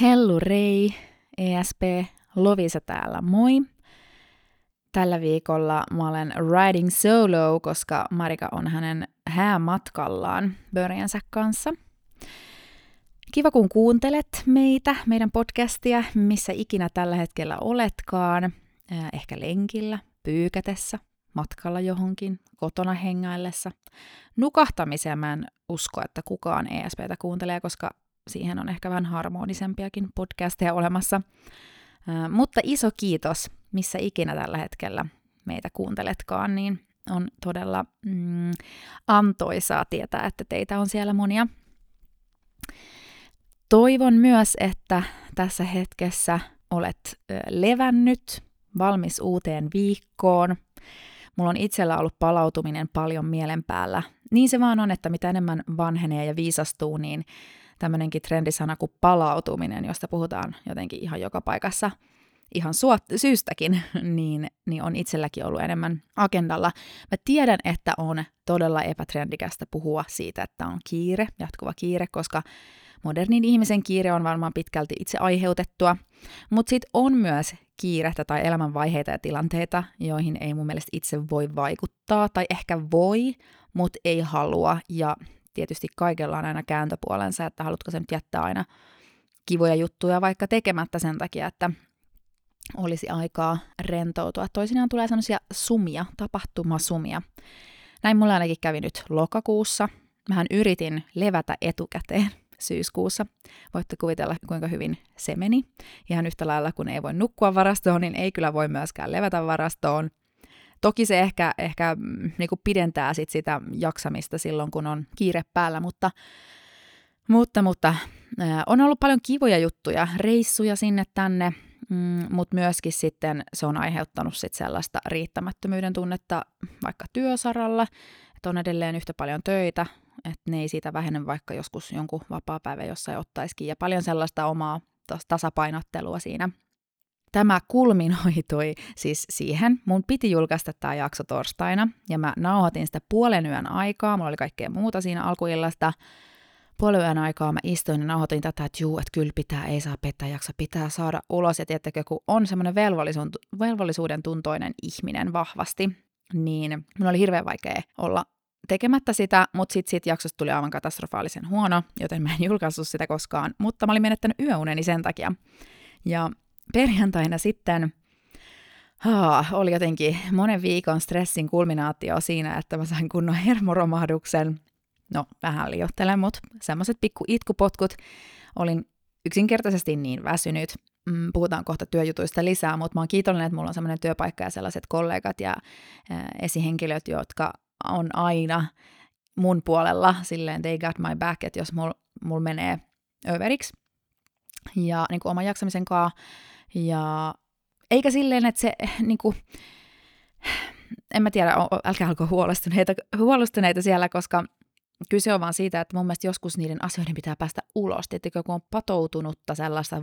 Hellu Rei, ESP Lovisa täällä, moi! Tällä viikolla mä olen riding solo, koska Marika on hänen häämatkallaan börjänsä kanssa. Kiva kun kuuntelet meitä, meidän podcastia, missä ikinä tällä hetkellä oletkaan. Ehkä lenkillä, pyykätessä, matkalla johonkin, kotona hengaillessa. Nukahtamiseen mä en usko, että kukaan ESPtä kuuntelee, koska siihen on ehkä vähän harmonisempiakin podcasteja olemassa. Mutta iso kiitos, missä ikinä tällä hetkellä meitä kuunteletkaan, niin on todella mm, antoisaa tietää, että teitä on siellä monia. Toivon myös, että tässä hetkessä olet levännyt, valmis uuteen viikkoon. Mulla on itsellä ollut palautuminen paljon mielen päällä. Niin se vaan on, että mitä enemmän vanhenee ja viisastuu, niin tämmöinenkin trendisana kuin palautuminen, josta puhutaan jotenkin ihan joka paikassa ihan suot, syystäkin, niin, niin on itselläkin ollut enemmän agendalla. Mä tiedän, että on todella epätrendikästä puhua siitä, että on kiire, jatkuva kiire, koska modernin ihmisen kiire on varmaan pitkälti itse aiheutettua, mutta sitten on myös kiirettä tai elämänvaiheita ja tilanteita, joihin ei mun mielestä itse voi vaikuttaa, tai ehkä voi, mutta ei halua, ja tietysti kaikella on aina kääntöpuolensa, että haluatko sen nyt jättää aina kivoja juttuja vaikka tekemättä sen takia, että olisi aikaa rentoutua. Toisinaan tulee sellaisia sumia, tapahtumasumia. Näin mulla ainakin kävi nyt lokakuussa. Mähän yritin levätä etukäteen syyskuussa. Voitte kuvitella, kuinka hyvin se meni. Ihan yhtä lailla, kun ei voi nukkua varastoon, niin ei kyllä voi myöskään levätä varastoon. Toki se ehkä, ehkä mm, niin kuin pidentää sit sitä jaksamista silloin, kun on kiire päällä, mutta, mutta, mutta on ollut paljon kivoja juttuja, reissuja sinne tänne, mm, mutta myöskin sitten se on aiheuttanut sit sellaista riittämättömyyden tunnetta vaikka työsaralla, että on edelleen yhtä paljon töitä, että ne ei siitä vähene vaikka joskus jonkun vapaa-päivä jossain ottaisikin, ja paljon sellaista omaa tasapainottelua siinä Tämä kulminoitui siis siihen. Mun piti julkaista tämä jakso torstaina ja mä nauhoitin sitä puolen yön aikaa. Mulla oli kaikkea muuta siinä alkuillasta. Puolen yön aikaa mä istuin ja nauhoitin tätä, että juu, että kyllä pitää, ei saa pettää jakso, pitää saada ulos. Ja tiedättekö, kun on semmoinen velvollisuuden tuntoinen ihminen vahvasti, niin mun oli hirveän vaikea olla tekemättä sitä, mutta sitten siitä jaksosta tuli aivan katastrofaalisen huono, joten mä en julkaissut sitä koskaan, mutta mä olin menettänyt yöuneni sen takia. Ja perjantaina sitten haa, oli jotenkin monen viikon stressin kulminaatio siinä, että mä sain kunnon hermoromahduksen. No, vähän liioittelen, mutta semmoiset pikku itkupotkut. Olin yksinkertaisesti niin väsynyt. Mm, puhutaan kohta työjutuista lisää, mutta mä oon kiitollinen, että mulla on semmoinen työpaikka ja sellaiset kollegat ja esihenkilöt, jotka on aina mun puolella, silleen they got my back, että jos mulla mul menee överiksi ja niin kuin oman jaksamisen kanssa, ja eikä silleen, että se niin kuin, en mä tiedä, älkää alko huolestuneita, huolestuneita siellä, koska kyse on vaan siitä, että mun mielestä joskus niiden asioiden pitää päästä ulos. Tiettikö, kun on patoutunutta sellaista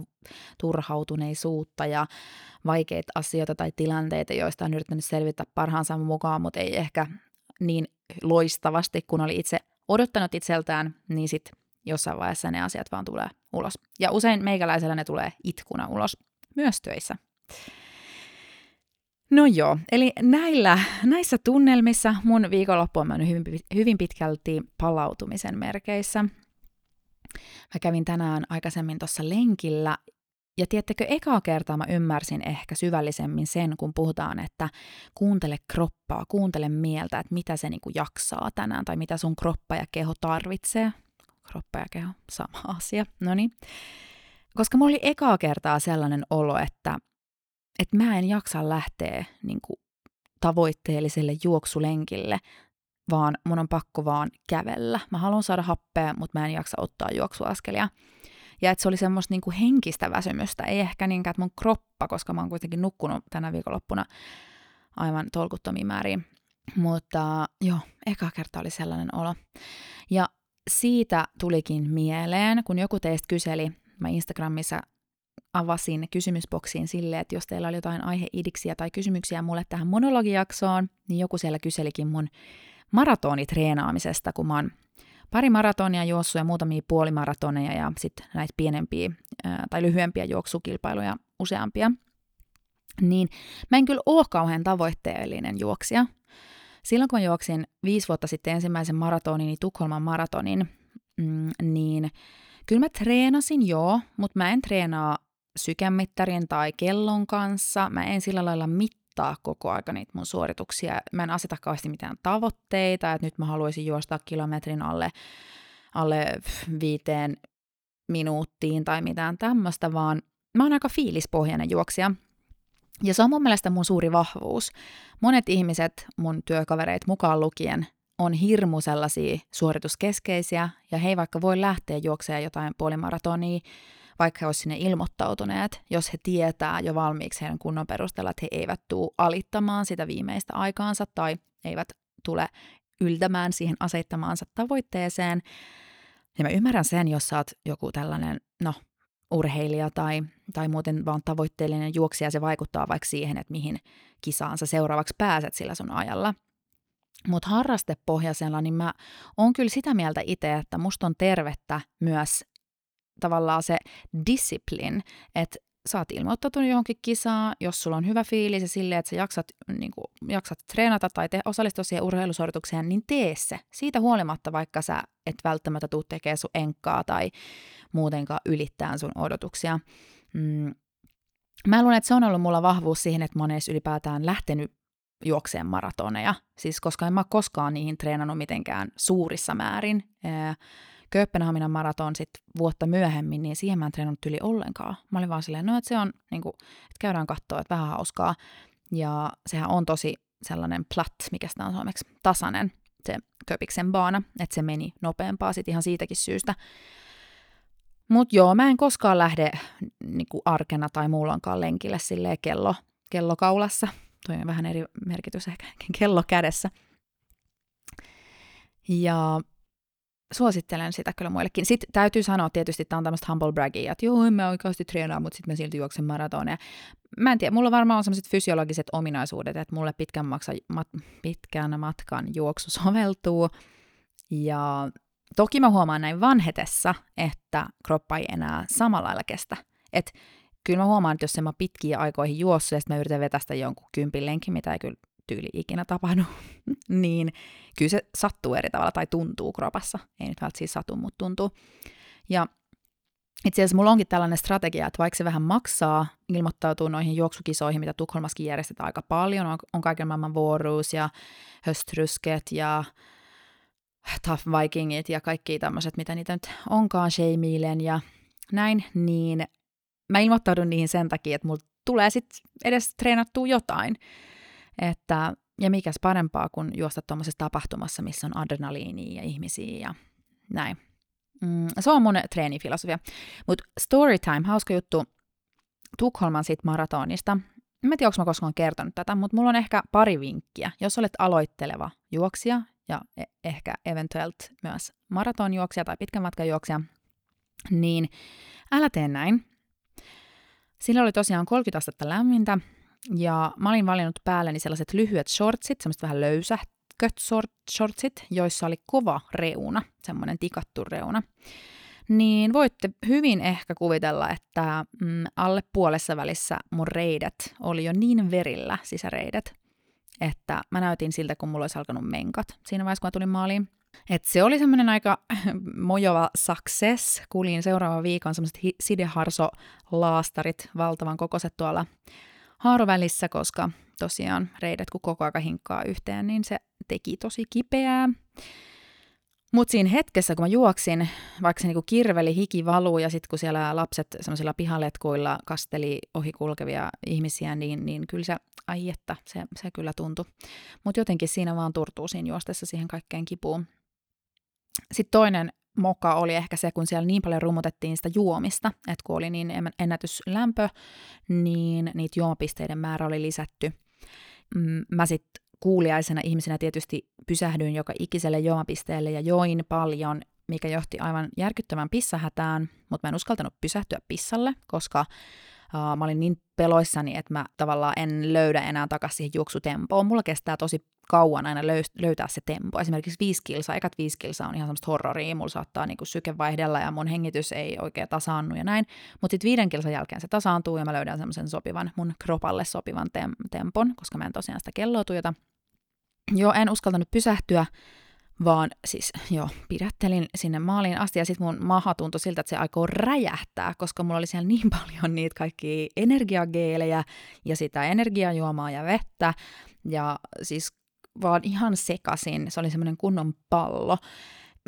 turhautuneisuutta ja vaikeita asioita tai tilanteita, joista on yrittänyt selvittää parhaansa mukaan, mutta ei ehkä niin loistavasti, kun oli itse odottanut itseltään, niin sitten jossain vaiheessa ne asiat vaan tulee ulos. Ja usein meikäläisellä ne tulee itkuna ulos myös töissä. No joo, eli näillä, näissä tunnelmissa mun viikonloppu on mennyt hyvin, hyvin pitkälti palautumisen merkeissä. Mä kävin tänään aikaisemmin tuossa lenkillä, ja tiettekö, ekaa kertaa mä ymmärsin ehkä syvällisemmin sen, kun puhutaan, että kuuntele kroppaa, kuuntele mieltä, että mitä se niinku jaksaa tänään, tai mitä sun kroppa ja keho tarvitsee. Kroppa ja keho, sama asia. No niin. Koska mulla oli ekaa kertaa sellainen olo, että, että mä en jaksa lähteä niin kuin, tavoitteelliselle juoksulenkille, vaan mun on pakko vaan kävellä. Mä haluan saada happea, mutta mä en jaksa ottaa juoksuaskelia. Ja että se oli semmoista niin kuin henkistä väsymystä, ei ehkä niinkään, että mun kroppa, koska mä oon kuitenkin nukkunut tänä viikonloppuna aivan tolkuttomia määriä. Mutta joo, eka kerta oli sellainen olo. Ja siitä tulikin mieleen, kun joku teistä kyseli mä Instagramissa avasin kysymysboksiin silleen, että jos teillä oli jotain aiheidiksiä tai kysymyksiä mulle tähän monologijaksoon, niin joku siellä kyselikin mun maratonitreenaamisesta, kun mä oon pari maratonia juossut ja muutamia puolimaratoneja ja sitten näitä pienempiä tai lyhyempiä juoksukilpailuja useampia, niin mä en kyllä ole kauhean tavoitteellinen juoksija. Silloin kun mä juoksin viisi vuotta sitten ensimmäisen maratonin, niin Tukholman maratonin, mm, niin kyllä mä treenasin joo, mutta mä en treenaa sykemittarin tai kellon kanssa. Mä en sillä lailla mittaa koko aika niitä mun suorituksia. Mä en aseta kauheasti mitään tavoitteita, että nyt mä haluaisin juosta kilometrin alle, alle viiteen minuuttiin tai mitään tämmöistä, vaan mä oon aika fiilispohjainen juoksija. Ja se on mun mielestä mun suuri vahvuus. Monet ihmiset, mun työkavereit mukaan lukien, on hirmu sellaisia suorituskeskeisiä, ja he ei vaikka voi lähteä juoksemaan jotain puolimaratonia, vaikka he olisivat sinne ilmoittautuneet, jos he tietää jo valmiiksi heidän kunnon perusteella, että he eivät tule alittamaan sitä viimeistä aikaansa tai eivät tule yltämään siihen asettamaansa tavoitteeseen. Ja mä ymmärrän sen, jos sä oot joku tällainen, no, urheilija tai, tai muuten vaan tavoitteellinen juoksija, se vaikuttaa vaikka siihen, että mihin kisaan sä seuraavaksi pääset sillä sun ajalla. Mutta harrastepohjaisella, niin mä oon kyllä sitä mieltä itse, että musta on tervettä myös tavallaan se discipline, että sä oot ilmoittautunut johonkin kisaan, jos sulla on hyvä fiilis ja silleen, että sä jaksat, niin kuin, jaksat treenata tai te, osallistua siihen urheilusuoritukseen, niin tee se. Siitä huolimatta, vaikka sä et välttämättä tuu tekemään sun enkkaa tai muutenkaan ylittää sun odotuksia. Mm. Mä luulen, että se on ollut mulla vahvuus siihen, että mä oon edes ylipäätään lähtenyt juokseen maratoneja, siis koska en mä koskaan niihin treenannut mitenkään suurissa määrin. Kööpenhaminan maraton sitten vuotta myöhemmin, niin siihen mä en treenannut yli ollenkaan. Mä olin vaan silleen, no että se on, niin kuin, että käydään katsoa, että vähän hauskaa. Ja sehän on tosi sellainen platt, mikä sitä on suomeksi, tasainen, se Köpiksen baana, että se meni nopeampaa sitten ihan siitäkin syystä. Mutta joo, mä en koskaan lähde niinku arkena tai muulloinkaan lenkille silleen kello, kello Toi on vähän eri merkitys ehkä kello kädessä. Ja suosittelen sitä kyllä muillekin. Sitten täytyy sanoa tietysti, että tämä on tämmöistä humble braggia, että joo, en mä oikeasti treenaa, mutta sitten mä silti juoksen maratoneja. Mä en tiedä, mulla varmaan on sellaiset fysiologiset ominaisuudet, että mulle pitkän, maksa, mat, pitkän matkan juoksu soveltuu. Ja toki mä huomaan näin vanhetessa, että kroppa ei enää samalla lailla kestä. Että kyllä mä huomaan, että jos en mä pitkiä aikoihin juossut ja sitten mä yritän vetästä jonkun kympin lenkin, mitä ei kyllä tyyli ikinä tapahdu, niin kyllä se sattuu eri tavalla tai tuntuu kropassa. Ei nyt välttämättä siis satu, mutta tuntuu. Ja itse asiassa mulla onkin tällainen strategia, että vaikka se vähän maksaa ilmoittautua noihin juoksukisoihin, mitä Tukholmaskin järjestetään aika paljon, on, on kaiken maailman vuoruus ja höstrysket ja Tough Vikingit ja kaikki tämmöiset, mitä niitä nyt onkaan, Shamilen ja näin, niin mä ilmoittaudun niihin sen takia, että mulla tulee sitten edes treenattua jotain. Että, ja mikäs parempaa kuin juosta tuommoisessa tapahtumassa, missä on adrenaliinia ja ihmisiä ja näin. Mm, se on mun treenifilosofia. Mutta storytime, hauska juttu Tukholman siitä maratonista. Mä en tiedä, onko mä koskaan kertonut tätä, mutta mulla on ehkä pari vinkkiä. Jos olet aloitteleva juoksija ja e- ehkä eventuelt myös maratonjuoksija tai pitkän matkan juoksija, niin älä tee näin. Sillä oli tosiaan 30 astetta lämmintä, ja mä olin valinnut päälleni sellaiset lyhyet shortsit, semmoiset vähän löysähköt shortsit, joissa oli kova reuna, semmoinen tikattu reuna. Niin voitte hyvin ehkä kuvitella, että mm, alle puolessa välissä mun reidet oli jo niin verillä, sisäreidet, että mä näytin siltä, kun mulla olisi alkanut menkat siinä vaiheessa, kun mä tulin maaliin. Et se oli semmoinen aika mojova success. Kuulin seuraavan viikon semmoiset sideharso-laastarit, valtavan kokoiset tuolla haarovälissä, koska tosiaan reidet kun koko aika hinkkaa yhteen, niin se teki tosi kipeää. Mutta siinä hetkessä, kun mä juoksin, vaikka se niinku kirveli, hiki valuu ja sitten kun siellä lapset semmoisilla pihaletkuilla kasteli ohi kulkevia ihmisiä, niin, niin kyllä se, ai että, se, se kyllä tuntui. Mutta jotenkin siinä vaan turtuu siinä juostessa siihen kaikkeen kipuun. Sitten toinen moka oli ehkä se, kun siellä niin paljon rumutettiin sitä juomista, että kun oli niin ennätyslämpö, niin niitä juomapisteiden määrä oli lisätty. Mm, mä sitten kuuliaisena ihmisenä tietysti pysähdyin joka ikiselle juomapisteelle ja join paljon, mikä johti aivan järkyttävän pissahätään, mutta mä en uskaltanut pysähtyä pissalle, koska uh, mä olin niin peloissani, että mä tavallaan en löydä enää takaisin siihen juoksutempoon. Mulla kestää tosi kauan aina löytää se tempo. Esimerkiksi viisi kilsaa, ekat viisi kilsaa on ihan semmoista horroria, mulla saattaa niinku syke vaihdella ja mun hengitys ei oikein tasaannu ja näin. Mutta sitten viiden kilsan jälkeen se tasaantuu ja mä löydän semmoisen sopivan, mun kropalle sopivan tem- tempon, koska mä en tosiaan sitä kelloa tujota. Joo, en uskaltanut pysähtyä, vaan siis joo, pidättelin sinne maaliin asti ja sitten mun maha tuntui siltä, että se aikoo räjähtää, koska mulla oli siellä niin paljon niitä kaikki energiageelejä ja sitä energiajuomaa ja vettä ja siis vaan ihan sekasin, se oli semmoinen kunnon pallo.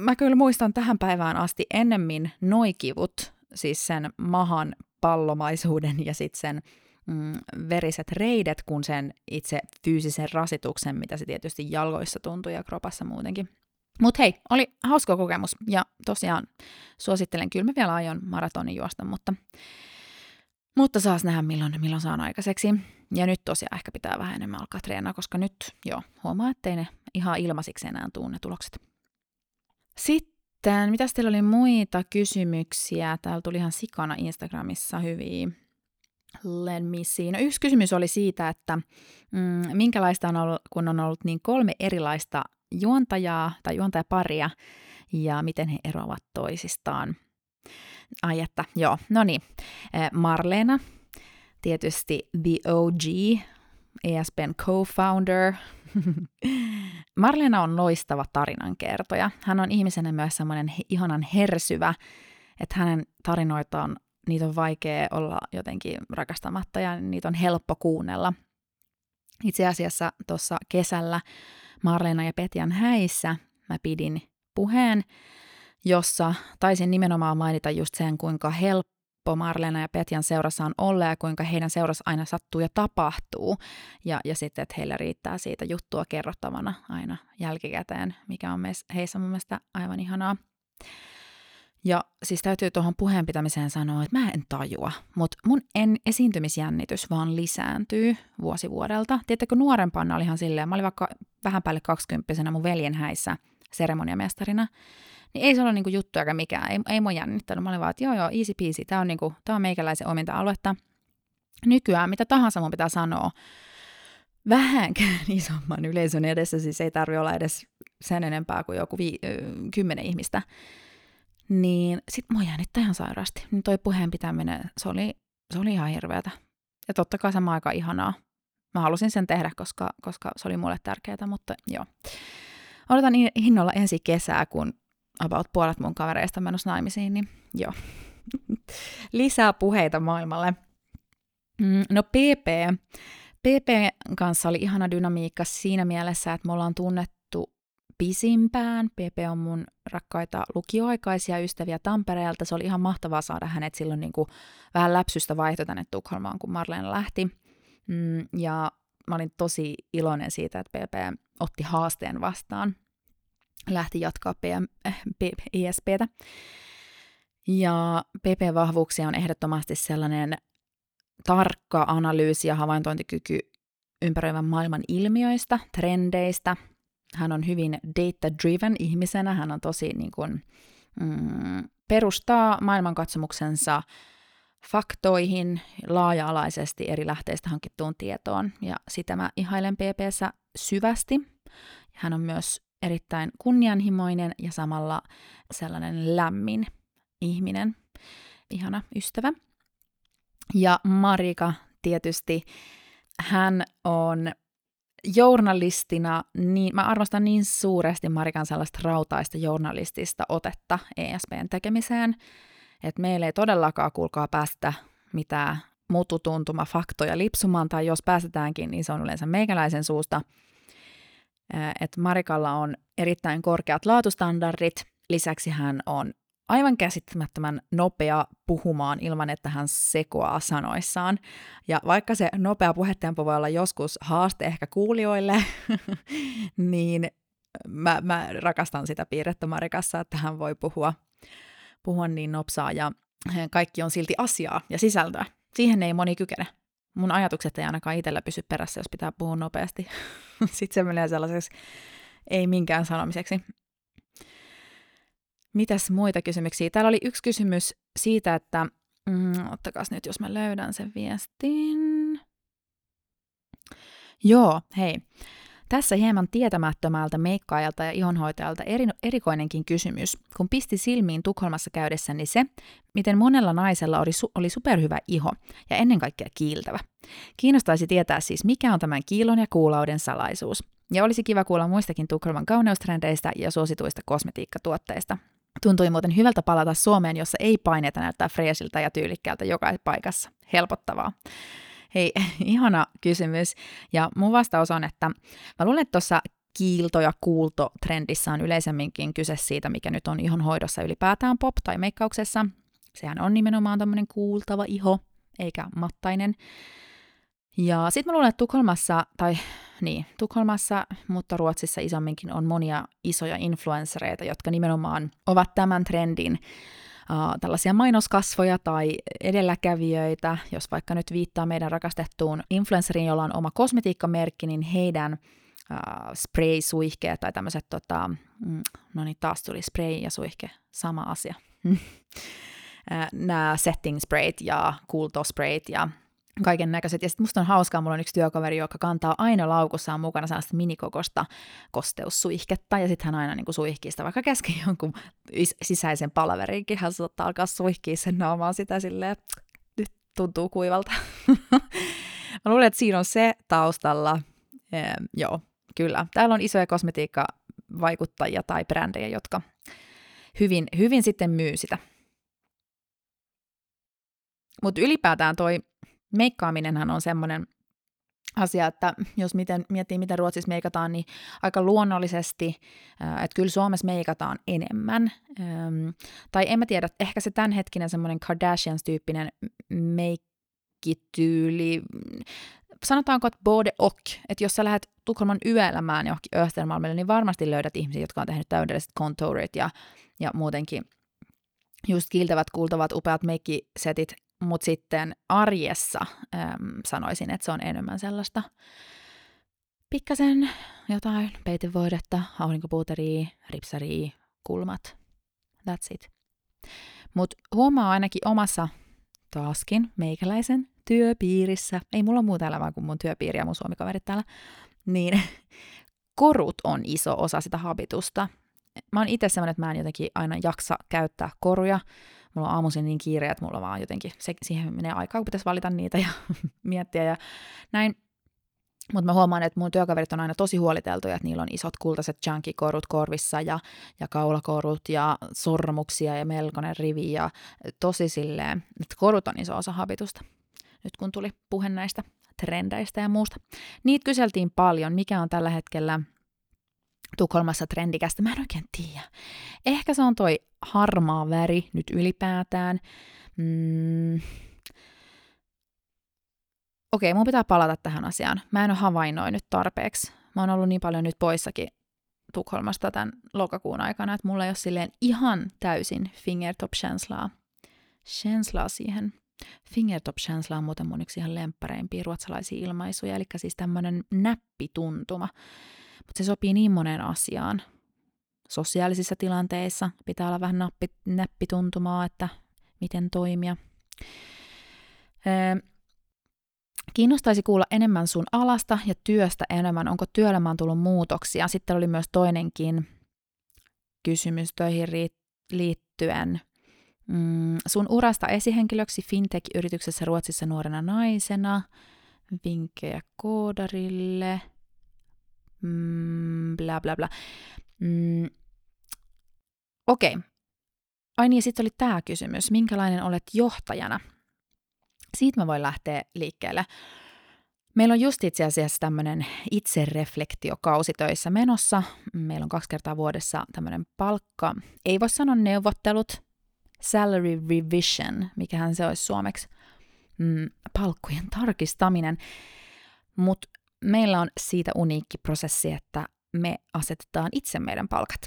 Mä kyllä muistan tähän päivään asti ennemmin noikivut, siis sen mahan pallomaisuuden ja sitten sen mm, veriset reidet kuin sen itse fyysisen rasituksen, mitä se tietysti jalgoissa tuntui ja kropassa muutenkin. Mutta hei, oli hauska kokemus ja tosiaan suosittelen, kyllä mä vielä aion maratonin juosta, mutta, mutta saas nähdä milloin, milloin saan aikaiseksi. Ja nyt tosiaan ehkä pitää vähän enemmän alkaa treenaa, koska nyt jo huomaa, ettei ne ihan ilmaisiksi enää tuu ne tulokset. Sitten, mitä teillä oli muita kysymyksiä? Täällä tuli ihan sikana Instagramissa hyviä. Let me see. No, yksi kysymys oli siitä, että mm, minkälaista on ollut, kun on ollut niin kolme erilaista juontajaa tai juontajaparia ja miten he eroavat toisistaan. Ai että, joo, no niin. Marleena, tietysti The OG, ESPN co-founder. Marlena on loistava tarinankertoja. Hän on ihmisenä myös semmoinen ihanan hersyvä, että hänen tarinoitaan, niitä on vaikea olla jotenkin rakastamatta ja niitä on helppo kuunnella. Itse asiassa tuossa kesällä Marlena ja Petjan häissä mä pidin puheen, jossa taisin nimenomaan mainita just sen, kuinka helppo Marlena ja Petjan seurassa on olla ja kuinka heidän seurassa aina sattuu ja tapahtuu. Ja, ja sitten, että heillä riittää siitä juttua kerrottavana aina jälkikäteen, mikä on heissä mun mielestä aivan ihanaa. Ja siis täytyy tuohon puheen pitämiseen sanoa, että mä en tajua, mutta mun en esiintymisjännitys vaan lisääntyy vuosi vuodelta. Tiedättekö, nuorempana oli ihan silleen, mä olin vaikka vähän päälle kaksikymppisenä mun veljen häissä seremoniamestarina, niin ei se ole niinku juttu eikä mikään, ei, ei mua jännittänyt. Mä olin vaan, että joo joo, easy peasy, tää on, niinku, tää on meikäläisen ominta-aluetta. Nykyään mitä tahansa mun pitää sanoa, vähänkään isomman yleisön edessä, siis ei tarvi olla edes sen enempää kuin joku vi- kymmenen ihmistä, niin sit mua jännittää ihan sairaasti. Niin toi puheen pitäminen, se oli, se oli ihan hirveätä. Ja totta kai sama aika ihanaa. Mä halusin sen tehdä, koska, koska se oli mulle tärkeää, mutta joo. Odotan hinnolla ensi kesää, kun about puolet mun kavereista menossa naimisiin, niin joo. Lisää puheita maailmalle. Mm, no PP. PP kanssa oli ihana dynamiikka siinä mielessä, että me ollaan tunnettu pisimpään. PP on mun rakkaita lukioaikaisia ystäviä Tampereelta. Se oli ihan mahtavaa saada hänet silloin niin kuin vähän läpsystä vaihto tänne Tukholmaan, kun Marlene lähti. Mm, ja mä olin tosi iloinen siitä, että PP otti haasteen vastaan. Lähti jatkaa PM, äh, ISPtä. Ja PP-vahvuuksia on ehdottomasti sellainen tarkka analyysi ja havaintointikyky ympäröivän maailman ilmiöistä, trendeistä – hän on hyvin data-driven ihmisenä, hän on tosi niin kuin, mm, perustaa maailmankatsomuksensa faktoihin laaja-alaisesti eri lähteistä hankittuun tietoon, ja sitä mä ihailen PPssä syvästi. Hän on myös erittäin kunnianhimoinen ja samalla sellainen lämmin ihminen, ihana ystävä. Ja Marika tietysti, hän on journalistina, niin mä arvostan niin suuresti Marikan sellaista rautaista journalistista otetta ESPn tekemiseen, että meillä ei todellakaan kuulkaa päästä mitään mututuntuma faktoja lipsumaan, tai jos päästetäänkin, niin se on yleensä meikäläisen suusta. Että Marikalla on erittäin korkeat laatustandardit, lisäksi hän on aivan käsittämättömän nopea puhumaan ilman, että hän sekoaa sanoissaan. Ja vaikka se nopea puhetempo voi olla joskus haaste ehkä kuulijoille, niin mä, mä rakastan sitä piirrettä Marikassa, että hän voi puhua, puhua niin nopsaa ja kaikki on silti asiaa ja sisältöä. Siihen ei moni kykene. Mun ajatukset ei ainakaan itsellä pysy perässä, jos pitää puhua nopeasti. Sitten se menee sellaiseksi ei minkään sanomiseksi. Mitäs muita kysymyksiä? Täällä oli yksi kysymys siitä, että mm, ottakas nyt, jos mä löydän sen viestin. Joo, hei. Tässä hieman tietämättömältä meikkaajalta ja ihonhoitajalta eri, erikoinenkin kysymys, kun pisti silmiin Tukholmassa käydessäni se, miten monella naisella oli, su- oli superhyvä iho ja ennen kaikkea kiiltävä. Kiinnostaisi tietää siis, mikä on tämän kiilon ja kuulauden salaisuus. Ja olisi kiva kuulla muistakin Tukholman kauneustrendeistä ja suosituista kosmetiikkatuotteista. Tuntui muuten hyvältä palata Suomeen, jossa ei paineeta näyttää freesiltä ja tyylikkäältä joka paikassa. Helpottavaa. Hei, ihana kysymys. Ja mun vastaus on, että mä luulen, että tuossa kiilto- ja kuulto-trendissä on yleisemminkin kyse siitä, mikä nyt on ihon hoidossa ylipäätään pop- tai meikkauksessa. Sehän on nimenomaan tämmöinen kuultava iho, eikä mattainen. Ja sitten mä luulen, että Tukholmassa, tai niin, Tukholmassa, mutta Ruotsissa isomminkin on monia isoja influenssereita, jotka nimenomaan ovat tämän trendin tällaisia mainoskasvoja tai edelläkävijöitä. Jos vaikka nyt viittaa meidän rakastettuun influenceriin, jolla on oma kosmetiikkamerkki, niin heidän uh, spray-suihkeet tai tämmöiset, tota, mm, no niin taas tuli spray ja suihke, sama asia. Nämä setting sprayt ja kuultosprayt ja kaiken näköiset. Ja sitten musta on hauskaa, mulla on yksi työkaveri, joka kantaa aina laukussaan mukana sellaista minikokosta kosteussuihketta, ja sitten hän aina niin suihkii sitä, vaikka käski jonkun sisäisen palaverinkin, hän saattaa alkaa suihkia sen naamaan sitä silleen, nyt tuntuu kuivalta. Mä luulen, että siinä on se taustalla. Ehm, joo, kyllä. Täällä on isoja kosmetiikkavaikuttajia tai brändejä, jotka hyvin, hyvin sitten myy sitä. Mutta ylipäätään toi meikkaaminenhan on semmoinen asia, että jos miten, miettii, miten Ruotsissa meikataan, niin aika luonnollisesti, että kyllä Suomessa meikataan enemmän. Tai en mä tiedä, ehkä se tämänhetkinen semmoinen Kardashians-tyyppinen meikkityyli, sanotaanko, että bode ok, että jos sä lähdet Tukholman yöelämään johonkin Östermalmille, niin varmasti löydät ihmisiä, jotka on tehnyt täydelliset contourit ja, ja muutenkin just kiiltävät, kuultavat, upeat meikkisetit mutta sitten arjessa äm, sanoisin, että se on enemmän sellaista pikkasen jotain peitevoidetta, aurinkopuuteria, ripsaria, kulmat. That's it. Mutta huomaa ainakin omassa taaskin meikäläisen työpiirissä, ei mulla muuta elämää kuin mun työpiiri ja mun suomikaverit täällä, niin korut on iso osa sitä habitusta. Mä oon itse sellainen, että mä en jotenkin aina jaksa käyttää koruja, mulla on aamuisin niin kiire, että mulla vaan jotenkin, se, siihen menee aikaa, kun pitäisi valita niitä ja miettiä ja näin. Mutta mä huomaan, että mun työkaverit on aina tosi huoliteltuja, että niillä on isot kultaiset chunky-korut korvissa ja, ja kaulakorut ja sormuksia ja melkoinen rivi ja tosi silleen, että korut on iso osa habitusta. Nyt kun tuli puhe näistä trendeistä ja muusta. Niitä kyseltiin paljon, mikä on tällä hetkellä Tukholmassa trendikästä, mä en oikein tiedä. Ehkä se on toi harmaa väri nyt ylipäätään. Mm. Okei, mun pitää palata tähän asiaan. Mä en ole havainnoinut tarpeeksi. Mä oon ollut niin paljon nyt poissakin Tukholmasta tämän lokakuun aikana, että mulla ei ole silleen ihan täysin fingertop chanslaa. Siihen. Fingertop chansla on muuten mun yksi ihan lemppareimpia ruotsalaisia ilmaisuja, eli siis tämmönen näppituntuma. Mutta se sopii niin moneen asiaan. Sosiaalisissa tilanteissa pitää olla vähän nappi, näppituntumaa, että miten toimia. Öö, kiinnostaisi kuulla enemmän sun alasta ja työstä enemmän. Onko työelämään tullut muutoksia? Sitten oli myös toinenkin kysymys töihin liittyen. Mm, sun urasta esihenkilöksi fintech-yrityksessä Ruotsissa nuorena naisena. Vinkkejä koodarille – mm, bla bla bla. Mm, Okei. Okay. Ai niin, sitten oli tämä kysymys. Minkälainen olet johtajana? Siitä mä voin lähteä liikkeelle. Meillä on just itse asiassa tämmöinen itsereflektiokausi töissä menossa. Meillä on kaksi kertaa vuodessa tämmöinen palkka, ei voi sanoa neuvottelut, salary revision, mikähän se olisi suomeksi, mm, palkkojen tarkistaminen. Mutta meillä on siitä uniikki prosessi, että me asetetaan itse meidän palkat.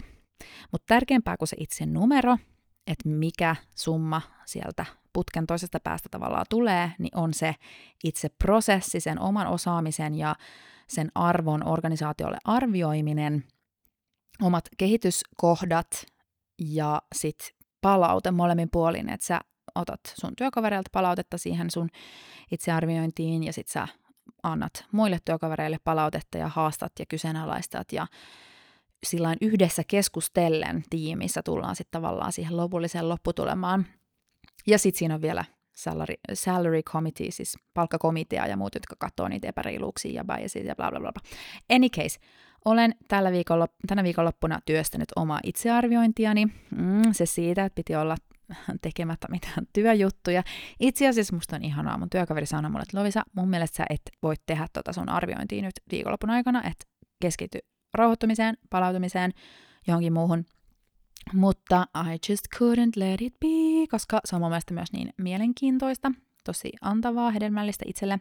Mutta tärkeämpää kuin se itse numero, että mikä summa sieltä putken toisesta päästä tavallaan tulee, niin on se itse prosessi, sen oman osaamisen ja sen arvon organisaatiolle arvioiminen, omat kehityskohdat ja sitten palaute molemmin puolin, että sä otat sun työkavereilta palautetta siihen sun itsearviointiin ja sitten sä annat muille työkavereille palautetta ja haastat ja kyseenalaistat ja sillain yhdessä keskustellen tiimissä tullaan sitten tavallaan siihen lopulliseen lopputulemaan. Ja sitten siinä on vielä salary, salary committee, siis palkkakomitea ja muut, jotka katsoo niitä epäreiluuksia ja biasia ja bla bla bla. Any case, olen tällä viikolla, tänä viikonloppuna työstänyt omaa itsearviointiani. Mm, se siitä, että piti olla tekemättä mitään työjuttuja. Itse asiassa musta on ihanaa. Mun työkaveri sanoi mulle, että Lovisa, mun mielestä sä et voi tehdä tota sun arviointia nyt viikonlopun aikana, että keskity rauhoittumiseen, palautumiseen, johonkin muuhun. Mutta I just couldn't let it be, koska se on mun mielestä myös niin mielenkiintoista, tosi antavaa, hedelmällistä itselle.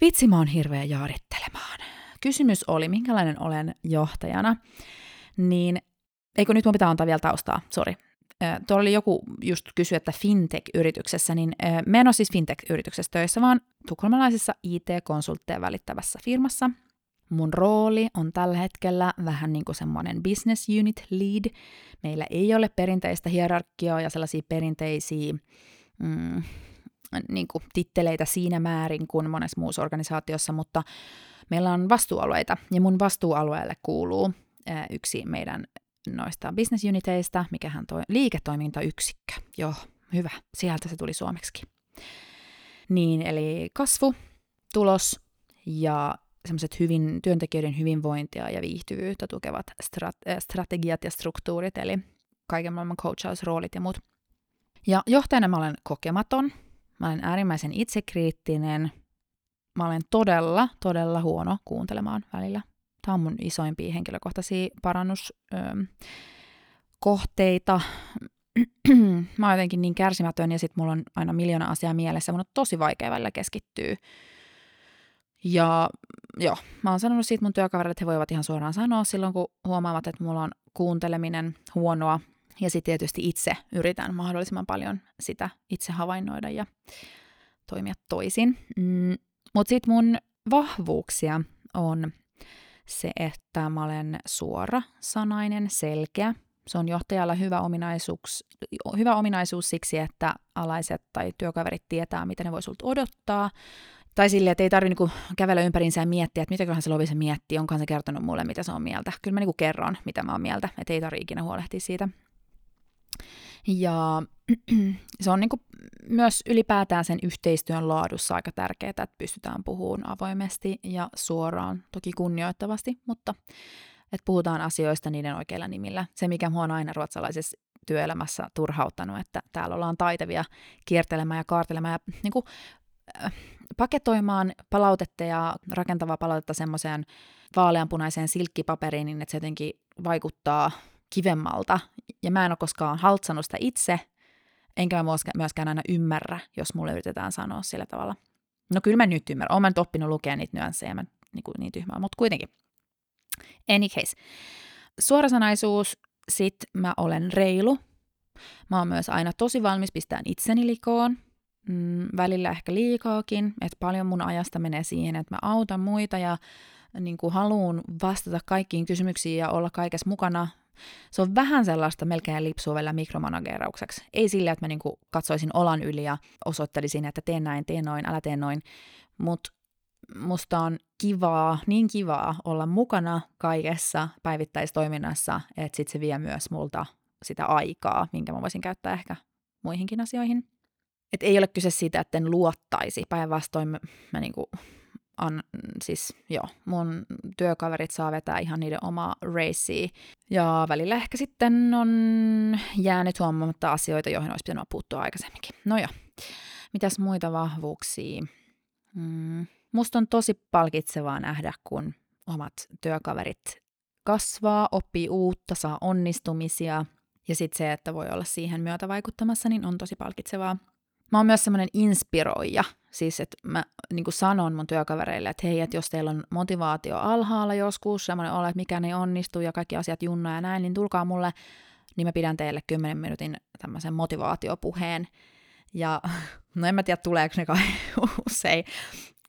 Vitsi, mä oon hirveä jaarittelemaan. Kysymys oli, minkälainen olen johtajana, niin eikö nyt mun pitää antaa vielä taustaa, sori. Tuolla oli joku just kysy, että fintech-yrityksessä, niin me en ole siis fintech-yrityksessä töissä, vaan tukholmalaisessa IT-konsultteja välittävässä firmassa, Mun rooli on tällä hetkellä vähän niin kuin semmoinen business unit lead. Meillä ei ole perinteistä hierarkiaa ja sellaisia perinteisiä mm, niin kuin titteleitä siinä määrin kuin monessa muussa organisaatiossa, mutta meillä on vastuualueita ja mun vastuualueelle kuuluu yksi meidän noista business uniteista, mikähän toi liiketoimintayksikkö. Joo, hyvä. Sieltä se tuli suomeksi. Niin, eli kasvu, tulos ja semmoiset hyvin, työntekijöiden hyvinvointia ja viihtyvyyttä tukevat strat- äh, strategiat ja struktuurit, eli kaiken maailman coachausroolit ja muut. Ja johtajana mä olen kokematon, mä olen äärimmäisen itsekriittinen, mä olen todella, todella huono kuuntelemaan välillä. Tämä on mun isoimpia henkilökohtaisia parannuskohteita. mä oon jotenkin niin kärsimätön ja sitten mulla on aina miljoona asiaa mielessä. Mun on tosi vaikea välillä keskittyä ja joo, mä oon sanonut siitä mun työkaverille, että he voivat ihan suoraan sanoa silloin, kun huomaavat, että mulla on kuunteleminen huonoa. Ja sitten tietysti itse yritän mahdollisimman paljon sitä itse havainnoida ja toimia toisin. Mm, Mutta sitten mun vahvuuksia on se, että mä olen suora, sanainen, selkeä. Se on johtajalla hyvä ominaisuus, hyvä ominaisuus siksi, että alaiset tai työkaverit tietää, mitä ne voi sulta odottaa. Tai silleen, että ei tarvitse niinku kävellä ympäriinsä ja miettiä, että mitäköhän se Lovisa miettii, onkohan se kertonut mulle, mitä se on mieltä. Kyllä mä niinku kerron, mitä mä oon mieltä, että ei tarvitse ikinä huolehtia siitä. Ja se on niinku myös ylipäätään sen yhteistyön laadussa aika tärkeää, että pystytään puhumaan avoimesti ja suoraan, toki kunnioittavasti, mutta että puhutaan asioista niiden oikeilla nimillä. Se, mikä mua on aina ruotsalaisessa työelämässä turhauttanut, että täällä ollaan taitavia kiertelemään ja kaartelemaan ja niin kuin, äh, paketoimaan palautetta ja rakentavaa palautetta semmoiseen vaaleanpunaiseen silkkipaperiin, niin että se jotenkin vaikuttaa kivemmalta. Ja mä en ole koskaan haltsanut sitä itse, enkä mä myöskään aina ymmärrä, jos mulle yritetään sanoa sillä tavalla. No kyllä mä nyt ymmärrän. Olen mä nyt oppinut lukea niitä nyansseja, mä niin, niin tyhmää, mutta kuitenkin. Any case. Suorasanaisuus, sit mä olen reilu. Mä oon myös aina tosi valmis pistämään itseni likoon mm, välillä ehkä liikaakin, että paljon mun ajasta menee siihen, että mä autan muita ja niin kuin haluan vastata kaikkiin kysymyksiin ja olla kaikessa mukana. Se on vähän sellaista melkein lipsua vielä mikromanageeraukseksi. Ei sillä, että mä niin kuin katsoisin olan yli ja osoittelisin, että teen näin, teen noin, älä tee noin. Mutta musta on kivaa, niin kivaa olla mukana kaikessa päivittäistoiminnassa, että sit se vie myös multa sitä aikaa, minkä mä voisin käyttää ehkä muihinkin asioihin. Et ei ole kyse siitä, että en luottaisi. Päinvastoin mä, mä niinku, an, siis joo, mun työkaverit saa vetää ihan niiden omaa racea. Ja välillä ehkä sitten on jäänyt huomaamatta asioita, joihin olisi pitänyt puuttua aikaisemminkin. No joo, mitäs muita vahvuuksia? Mm. Musta on tosi palkitsevaa nähdä, kun omat työkaverit kasvaa, oppii uutta, saa onnistumisia. Ja sitten se, että voi olla siihen myötä vaikuttamassa, niin on tosi palkitsevaa. Mä oon myös semmoinen inspiroija, siis että mä niin sanon mun työkavereille, että hei, että jos teillä on motivaatio alhaalla joskus, semmoinen ole, että mikään ei onnistu ja kaikki asiat junna ja näin, niin tulkaa mulle, niin mä pidän teille 10 minuutin tämmöisen motivaatiopuheen. Ja no en mä tiedä, tuleeko ne kai usein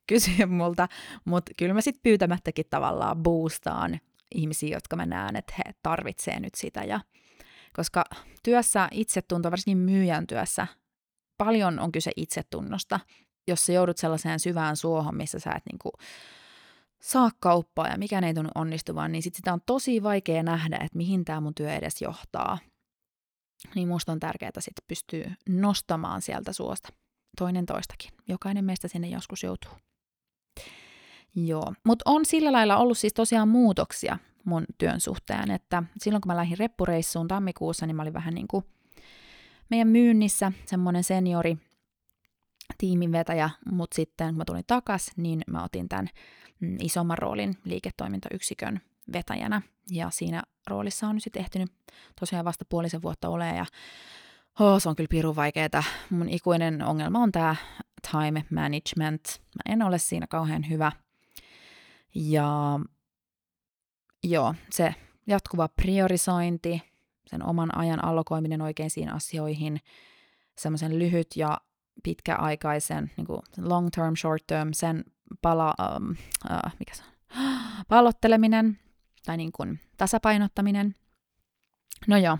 kysyä multa, mutta kyllä mä sitten pyytämättäkin tavallaan boostaan ihmisiä, jotka mä näen, että he tarvitsee nyt sitä. Ja koska työssä itse tuntuu, varsinkin myyjän työssä, paljon on kyse itsetunnosta. Jos sä joudut sellaiseen syvään suohon, missä sä et niinku saa kauppaa ja mikään ei tunnu onnistuvan, niin sit sitä on tosi vaikea nähdä, että mihin tämä mun työ edes johtaa. Niin musta on tärkeää sitten pystyy nostamaan sieltä suosta toinen toistakin. Jokainen meistä sinne joskus joutuu. Joo, mutta on sillä lailla ollut siis tosiaan muutoksia mun työn suhteen, että silloin kun mä lähdin reppureissuun tammikuussa, niin mä olin vähän niin kuin meidän myynnissä semmoinen seniori tiiminvetäjä, mutta sitten kun mä tulin takas, niin mä otin tämän mm, isomman roolin liiketoimintayksikön vetäjänä, ja siinä roolissa on nyt sitten ehtinyt tosiaan vasta puolisen vuotta olemaan, ja oh, se on kyllä pirun vaikeaa. Mun ikuinen ongelma on tämä time management. Mä en ole siinä kauhean hyvä. Ja joo, se jatkuva priorisointi, sen oman ajan allokoiminen oikeisiin asioihin, semmoisen lyhyt ja pitkäaikaisen, niin kuin long term, short term, sen pala, um, uh, mikä se on? pallotteleminen tai niin kuin tasapainottaminen. No joo.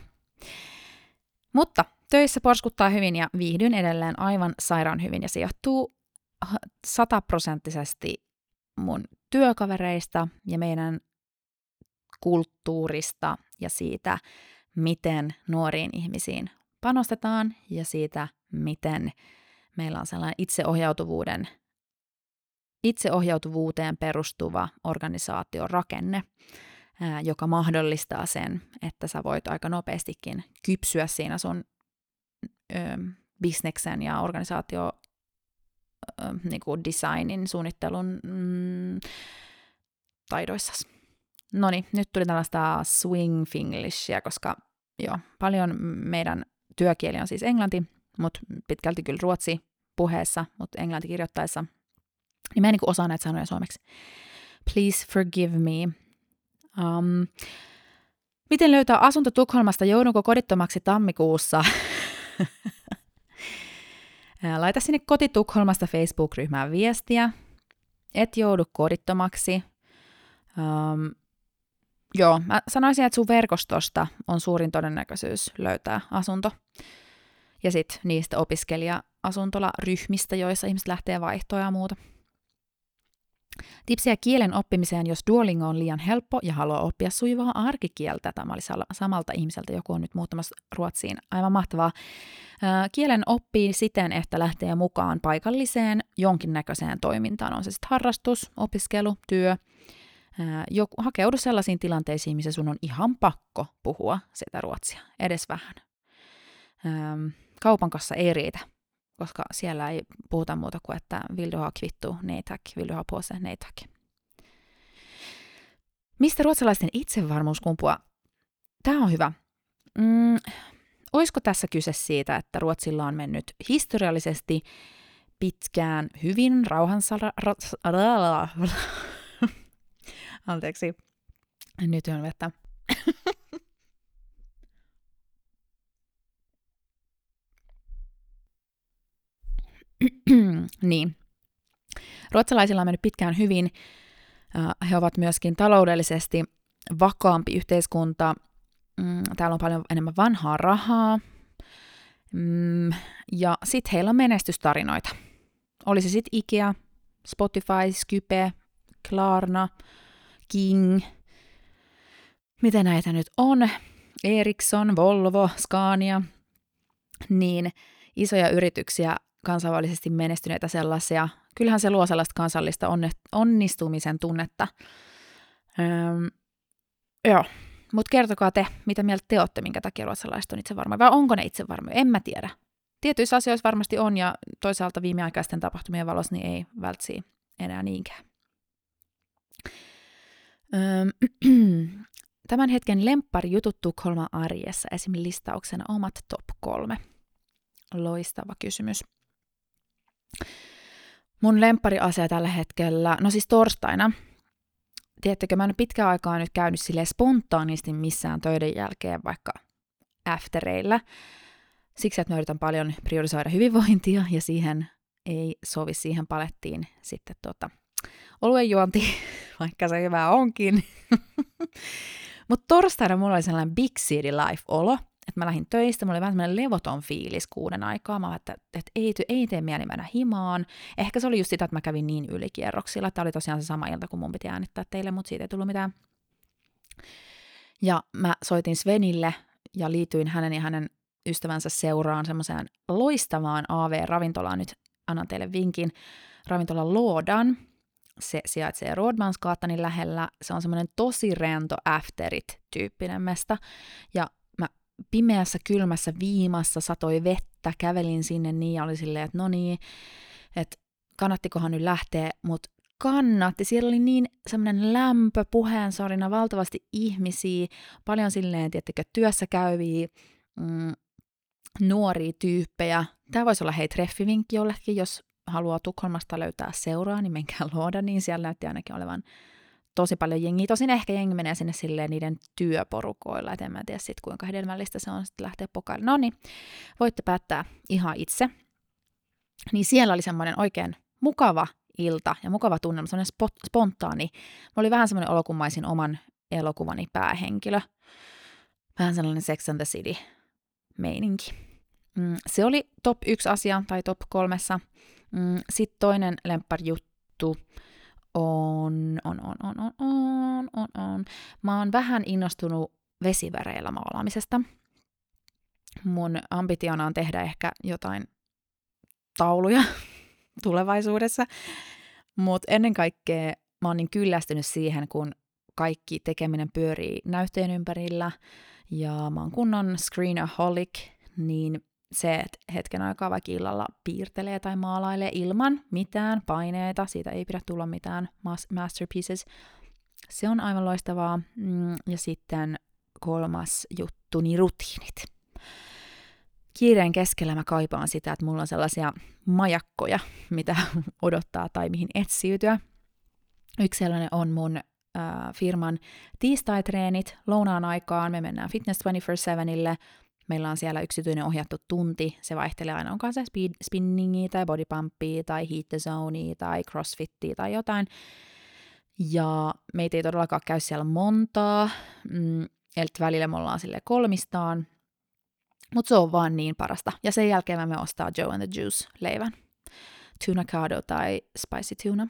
Mutta töissä porskuttaa hyvin ja viihdyn edelleen aivan sairaan hyvin ja se johtuu sataprosenttisesti mun työkavereista ja meidän kulttuurista ja siitä, miten nuoriin ihmisiin panostetaan ja siitä, miten meillä on sellainen itseohjautuvuuden, itseohjautuvuuteen perustuva organisaatiorakenne, joka mahdollistaa sen, että sä voit aika nopeastikin kypsyä siinä sun ö, bisneksen ja organisaatio niin kuin designin, suunnittelun mm, taidoissasi. No niin, nyt tuli tällaista swing finglishia, koska joo, paljon meidän työkieli on siis englanti, mutta pitkälti kyllä ruotsi puheessa, mutta englanti kirjoittaessa. Niin mä en niin osaa näitä sanoja suomeksi. Please forgive me. Um, miten löytää asunto Tukholmasta? Joudunko kodittomaksi tammikuussa? Laita sinne koti Tukholmasta Facebook-ryhmään viestiä. Et joudu kodittomaksi. Um, joo, mä sanoisin, että sun verkostosta on suurin todennäköisyys löytää asunto. Ja sitten niistä opiskelija-asuntola-ryhmistä, joissa ihmiset lähtee vaihtoa ja muuta. Tipsiä kielen oppimiseen, jos Duolingo on liian helppo ja haluaa oppia sujuvaa arkikieltä. Tämä oli samalta ihmiseltä, joku on nyt muuttamassa Ruotsiin. Aivan mahtavaa. Kielen oppii siten, että lähtee mukaan paikalliseen jonkinnäköiseen toimintaan. On se sitten harrastus, opiskelu, työ. Joku, hakeudu sellaisiin tilanteisiin, missä sun on ihan pakko puhua sitä ruotsia, edes vähän. Kaupan kanssa ei riitä koska siellä ei puhuta muuta kuin, että vill du ha kvittu, nej tack, vill du ha påse, nej tack. Mistä ruotsalaisten itsevarmuus kumpua? Tämä on hyvä. Mm, olisiko tässä kyse siitä, että Ruotsilla on mennyt historiallisesti pitkään hyvin rauhansala... Anteeksi. Nyt on vettä. niin. Ruotsalaisilla on mennyt pitkään hyvin. He ovat myöskin taloudellisesti vakaampi yhteiskunta. Mm, täällä on paljon enemmän vanhaa rahaa. Mm, ja sitten heillä on menestystarinoita. Oli se sitten Ikea, Spotify, Skype, Klarna, King. Mitä näitä nyt on? Ericsson, Volvo, Scania. Niin isoja yrityksiä kansainvälisesti menestyneitä sellaisia. Kyllähän se luo sellaista kansallista onnistumisen tunnetta. Öm, joo, mutta kertokaa te, mitä mieltä te olette, minkä takia ruotsalaiset on itse varmoja, vai onko ne itse varmoja, en mä tiedä. Tietyissä asioissa varmasti on, ja toisaalta viimeaikaisten tapahtumien valossa niin ei vältsi enää niinkään. Öm, tämän hetken lemppari jutut Tukholman arjessa, esim. listauksena omat top kolme. Loistava kysymys. Mun lemppariasia tällä hetkellä, no siis torstaina, tiedättekö, mä en pitkään aikaa nyt käynyt sille spontaanisti missään töiden jälkeen vaikka aftereillä. Siksi, että mä yritän paljon priorisoida hyvinvointia ja siihen ei sovi siihen palettiin sitten tota, oluen juonti, vaikka se hyvä onkin. Mutta torstaina mulla oli sellainen big city life-olo, että mä lähdin töistä, mulla oli vähän semmoinen levoton fiilis kuuden aikaa, mä että, että ei, ei tee mieli mennä himaan. Ehkä se oli just sitä, että mä kävin niin ylikierroksilla, että oli tosiaan se sama ilta, kun mun piti äänittää teille, mutta siitä ei tullut mitään. Ja mä soitin Svenille ja liityin hänen ja hänen ystävänsä seuraan semmoiseen loistavaan AV-ravintolaan. Nyt annan teille vinkin. Ravintola Loodan. Se sijaitsee Rodmansgatanin lähellä. Se on semmoinen tosi rento afterit-tyyppinen mesta. Ja pimeässä, kylmässä viimassa satoi vettä, kävelin sinne niin ja oli silleen, että no niin, että kannattikohan nyt lähteä, mutta kannatti. Siellä oli niin semmoinen lämpö, puheensarina, valtavasti ihmisiä, paljon silleen, tiettikö, työssä käyviä, mm, nuoria tyyppejä. Tämä voisi olla hei treffivinkki jollekin, jos haluaa Tukholmasta löytää seuraa, niin menkää luoda, niin siellä näytti ainakin olevan tosi paljon jengiä. Tosin ehkä jengi menee sinne silleen niiden työporukoilla, et en mä tiedä sitten kuinka hedelmällistä se on sitten lähteä pokaille. No niin, voitte päättää ihan itse. Niin siellä oli semmoinen oikein mukava ilta ja mukava tunnelma, semmoinen spot, spontaani. Mä oli vähän semmoinen olokumaisin oman elokuvani päähenkilö. Vähän sellainen Sex and the City meininki. Mm, se oli top yksi asia tai top kolmessa. Mm, Sitten toinen lempparjuttu on, on, on, on, on, on, on, on. Mä oon vähän innostunut vesiväreillä maalaamisesta. Mun ambitiona on tehdä ehkä jotain tauluja tulevaisuudessa. Mutta ennen kaikkea mä oon niin kyllästynyt siihen, kun kaikki tekeminen pyörii näytteen ympärillä ja mä oon kunnon screenaholic, niin se, että hetken aikaa vaikka illalla piirtelee tai maalailee ilman mitään paineita, siitä ei pidä tulla mitään masterpieces, se on aivan loistavaa. Mm, ja sitten kolmas juttu, niin rutiinit. Kiireen keskellä mä kaipaan sitä, että mulla on sellaisia majakkoja, mitä odottaa tai mihin etsiytyä. Yksi sellainen on mun äh, firman tiistaitreenit lounaan aikaan. Me mennään Fitness 24-7ille. Meillä on siellä yksityinen ohjattu tunti. Se vaihtelee aina, onko se speed, spinningia tai bodypumpia tai heat the zonea tai crossfittia tai jotain. Ja meitä ei todellakaan käy siellä montaa. Mm, eli välillä me ollaan sille kolmistaan. Mutta se on vaan niin parasta. Ja sen jälkeen me ostaa Joe and the Juice-leivän. Tuna cado tai spicy tuna.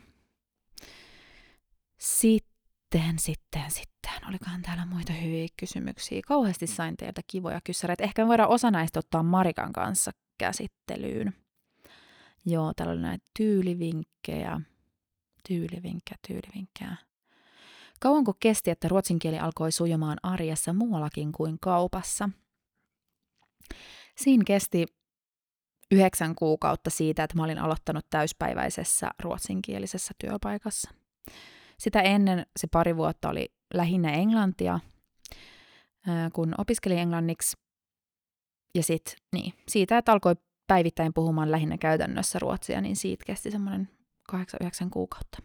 Sitten sitten, sitten, sitten, olikohan täällä muita hyviä kysymyksiä. Kauheasti sain teiltä kivoja kyssäreitä. Ehkä me voidaan osa näistä ottaa Marikan kanssa käsittelyyn. Joo, täällä oli näitä tyylivinkkejä. Tyylivinkkejä, tyylivinkkejä. Kauanko kesti, että ruotsin kieli alkoi sujumaan arjessa muuallakin kuin kaupassa? Siinä kesti yhdeksän kuukautta siitä, että mä olin aloittanut täyspäiväisessä ruotsinkielisessä työpaikassa. Sitä ennen se pari vuotta oli lähinnä englantia, kun opiskelin englanniksi. Ja sitten niin, siitä, että alkoi päivittäin puhumaan lähinnä käytännössä ruotsia, niin siitä kesti semmoinen 8-9 kuukautta.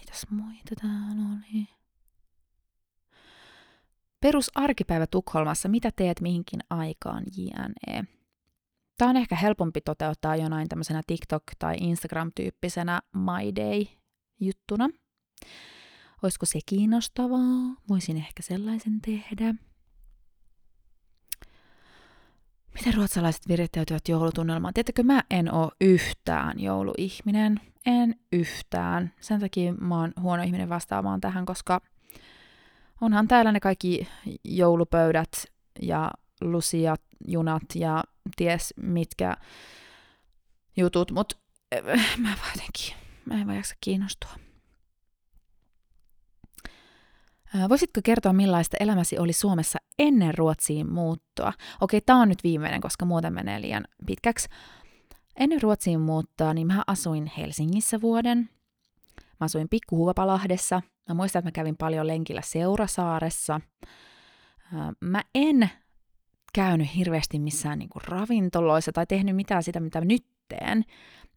Mitäs muita täällä oli? Perusarkipäivä Tukholmassa. Mitä teet mihinkin aikaan, JNE? Tämä on ehkä helpompi toteuttaa jonain tämmöisenä TikTok- tai Instagram-tyyppisenä My Day-juttuna. Olisiko se kiinnostavaa? Voisin ehkä sellaisen tehdä. Miten ruotsalaiset virittäytyvät joulutunnelmaan? Tiedättekö, mä en oo yhtään jouluihminen. En yhtään. Sen takia mä oon huono ihminen vastaamaan tähän, koska onhan täällä ne kaikki joulupöydät ja lusiat, junat ja ties mitkä jutut, mutta äh, mä vaan jotenkin, mä en vaan jaksa kiinnostua. Äh, voisitko kertoa, millaista elämäsi oli Suomessa ennen Ruotsiin muuttoa? Okei, tämä on nyt viimeinen, koska muuten menee liian pitkäksi. Ennen Ruotsiin muuttoa, niin mä asuin Helsingissä vuoden. Mä asuin Pikkuhuopalahdessa. Mä muistan, että mä kävin paljon lenkillä Seurasaaressa. Äh, mä en käynyt hirveästi missään niin kuin ravintoloissa tai tehnyt mitään sitä, mitä nyt teen.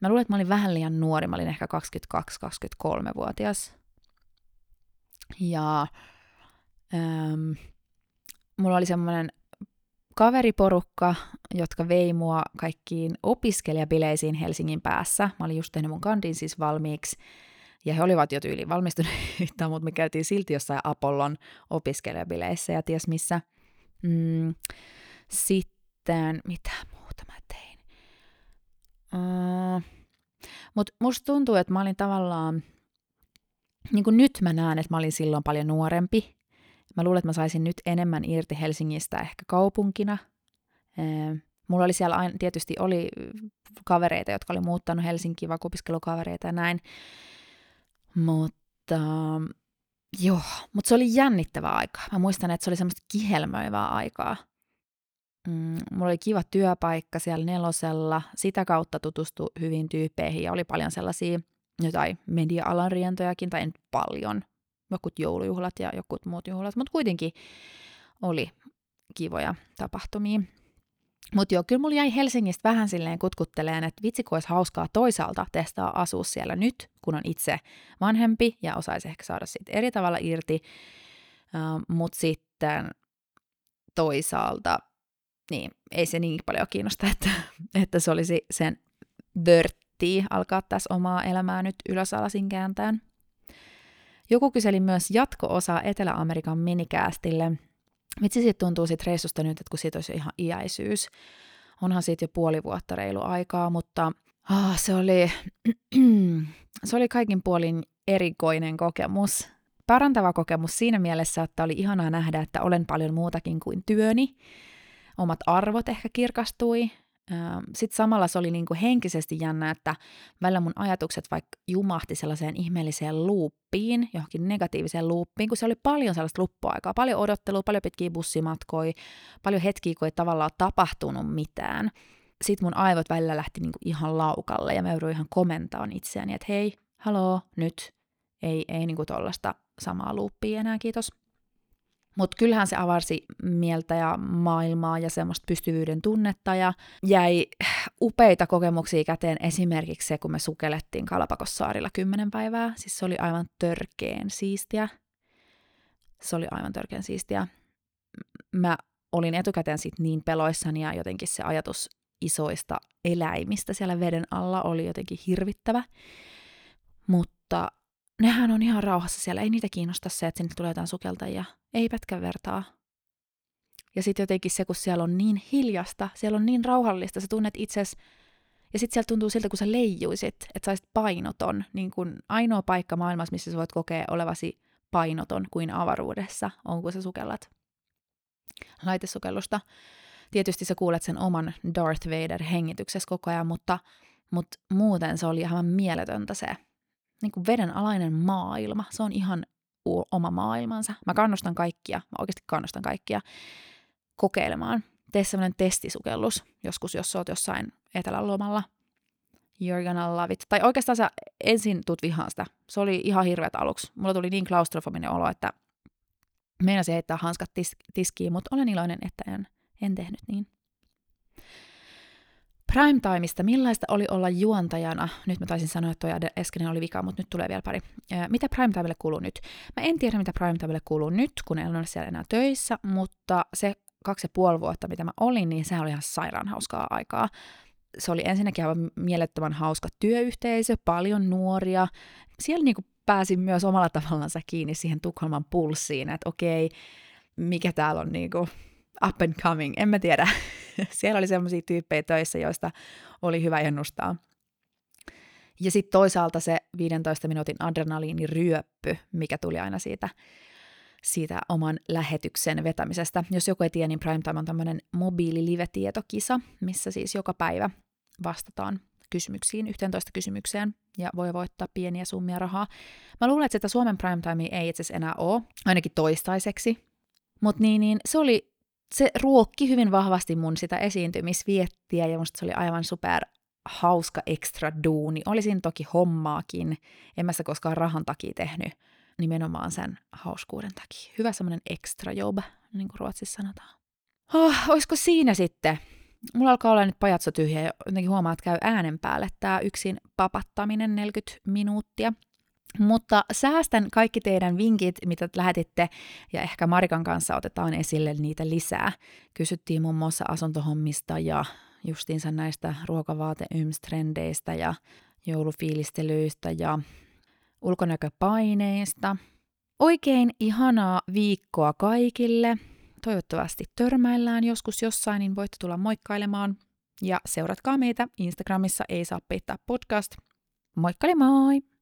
Mä luulen, että mä olin vähän liian nuori, mä olin ehkä 22-23-vuotias. Ja ähm, mulla oli semmoinen kaveriporukka, jotka vei mua kaikkiin opiskelijabileisiin Helsingin päässä. Mä olin just tehnyt mun kandin siis valmiiksi. Ja he olivat jo tyyliin valmistuneita, mutta me käytiin silti jossain Apollon opiskelijabileissä ja ties missä. Mm, sitten, mitä muuta mä tein? Uh, mutta musta tuntuu, että mä olin tavallaan, niin kuin nyt mä näen, että mä olin silloin paljon nuorempi. Mä luulen, että mä saisin nyt enemmän irti Helsingistä ehkä kaupunkina. Mulla oli siellä aina, tietysti oli kavereita, jotka oli muuttanut Helsinkiin, vaikka opiskelukavereita ja näin. Mutta joo, mutta se oli jännittävää aikaa. Mä muistan, että se oli semmoista kihelmöivää aikaa. Mm, mulla oli kiva työpaikka siellä nelosella, sitä kautta tutustui hyvin tyyppeihin ja oli paljon sellaisia jotain media-alan rientojakin, tai en paljon, jokut joulujuhlat ja jokut muut juhlat, mutta kuitenkin oli kivoja tapahtumia. Mutta joo, kyllä mulla jäi Helsingistä vähän silleen kutkutteleen, että vitsi kun olisi hauskaa toisaalta testaa asua siellä nyt, kun on itse vanhempi ja osaisi ehkä saada siitä eri tavalla irti. Mutta sitten toisaalta, niin ei se niin paljon kiinnosta, että, että se olisi sen vörtti alkaa tässä omaa elämää nyt ylösalasin kääntään. Joku kyseli myös jatko-osaa Etelä-Amerikan minikäästille – Vitsi siitä tuntuu siitä reissusta nyt, että kun siitä olisi ihan iäisyys. Onhan siitä jo puoli vuotta reilu aikaa, mutta ah, se, oli, se oli kaikin puolin erikoinen kokemus. Parantava kokemus siinä mielessä, että oli ihanaa nähdä, että olen paljon muutakin kuin työni. Omat arvot ehkä kirkastui, sitten samalla se oli niin kuin henkisesti jännä, että välillä mun ajatukset vaikka jumahti sellaiseen ihmeelliseen luuppiin, johonkin negatiiviseen luuppiin, kun se oli paljon sellaista luppuaikaa, paljon odottelua, paljon pitkiä bussimatkoja, paljon hetkiä, kun ei tavallaan tapahtunut mitään. Sitten mun aivot välillä lähti niin kuin ihan laukalle ja mä jouduin ihan komentamaan itseäni, että hei, haloo, nyt, ei, ei niin kuin tollaista samaa luuppia enää, kiitos. Mutta kyllähän se avarsi mieltä ja maailmaa ja semmoista pystyvyyden tunnetta ja jäi upeita kokemuksia käteen esimerkiksi se, kun me sukellettiin Kalapakossaarilla kymmenen päivää. Siis se oli aivan törkeen siistiä. Se oli aivan törkeen siistiä. Mä olin etukäteen siitä niin peloissani ja jotenkin se ajatus isoista eläimistä siellä veden alla oli jotenkin hirvittävä. Mutta nehän on ihan rauhassa siellä, ei niitä kiinnosta se, että sinne tulee jotain sukeltajia, ei pätkän vertaa. Ja sitten jotenkin se, kun siellä on niin hiljasta, siellä on niin rauhallista, sä tunnet itses, ja sitten siellä tuntuu siltä, kun sä leijuisit, että sä painoton, niin kun ainoa paikka maailmassa, missä sä voit kokea olevasi painoton kuin avaruudessa, on kun sä sukellat laitesukellusta. Tietysti sä kuulet sen oman Darth Vader hengityksessä koko ajan, mutta, mutta muuten se oli ihan mieletöntä se niin kuin vedenalainen maailma. Se on ihan oma maailmansa. Mä kannustan kaikkia, mä oikeasti kannustan kaikkia kokeilemaan. Tee semmoinen testisukellus joskus, jos sä oot jossain etelälomalla. You're gonna love it. Tai oikeastaan sä ensin tuut vihaan sitä. Se oli ihan hirveät aluksi. Mulla tuli niin klaustrofobinen olo, että meinasin heittää hanskat tis- tiskiin, mutta olen iloinen, että en, en tehnyt niin. Primetimeista, millaista oli olla juontajana? Nyt mä taisin sanoa, että toi äskeinen oli vika, mutta nyt tulee vielä pari. Mitä Primetimelle kuuluu nyt? Mä en tiedä, mitä Primetimelle kuuluu nyt, kun en ole siellä enää töissä, mutta se kaksi ja puoli vuotta, mitä mä olin, niin se oli ihan sairaan hauskaa aikaa. Se oli ensinnäkin aivan mielettömän hauska työyhteisö, paljon nuoria. Siellä niinku pääsin myös omalla tavallansa kiinni siihen Tukholman pulssiin, että okei, mikä täällä on niinku up and coming, en mä tiedä. Siellä oli sellaisia tyyppejä töissä, joista oli hyvä ennustaa. Ja sitten toisaalta se 15 minuutin adrenaliiniryöppy, mikä tuli aina siitä, siitä oman lähetyksen vetämisestä. Jos joku ei tiedä, niin Primetime on tämmöinen mobiili-live-tietokisa, missä siis joka päivä vastataan kysymyksiin, 11 kysymykseen, ja voi voittaa pieniä summia rahaa. Mä luulen, että sitä Suomen primetime ei itse asiassa enää ole, ainakin toistaiseksi. Mutta niin, niin, se oli se ruokki hyvin vahvasti mun sitä esiintymisviettiä ja musta se oli aivan super hauska ekstra duuni. Olisin toki hommaakin, en mä sitä koskaan rahan takia tehnyt, nimenomaan sen hauskuuden takia. Hyvä semmoinen extra job, niin kuin Ruotsissa sanotaan. Oh, olisiko siinä sitten? Mulla alkaa olla nyt pajatso tyhjä ja jotenkin huomaa, että käy äänen päälle tämä yksin papattaminen 40 minuuttia. Mutta säästän kaikki teidän vinkit, mitä lähetitte, ja ehkä Marikan kanssa otetaan esille niitä lisää. Kysyttiin muun muassa asuntohommista ja justiinsa näistä ruokavaate-yms-trendeistä ja joulufiilistelyistä ja ulkonäköpaineista. Oikein ihanaa viikkoa kaikille. Toivottavasti törmäillään joskus jossain, niin voitte tulla moikkailemaan. Ja seuratkaa meitä Instagramissa Ei saa peittää podcast. Moikkali moi!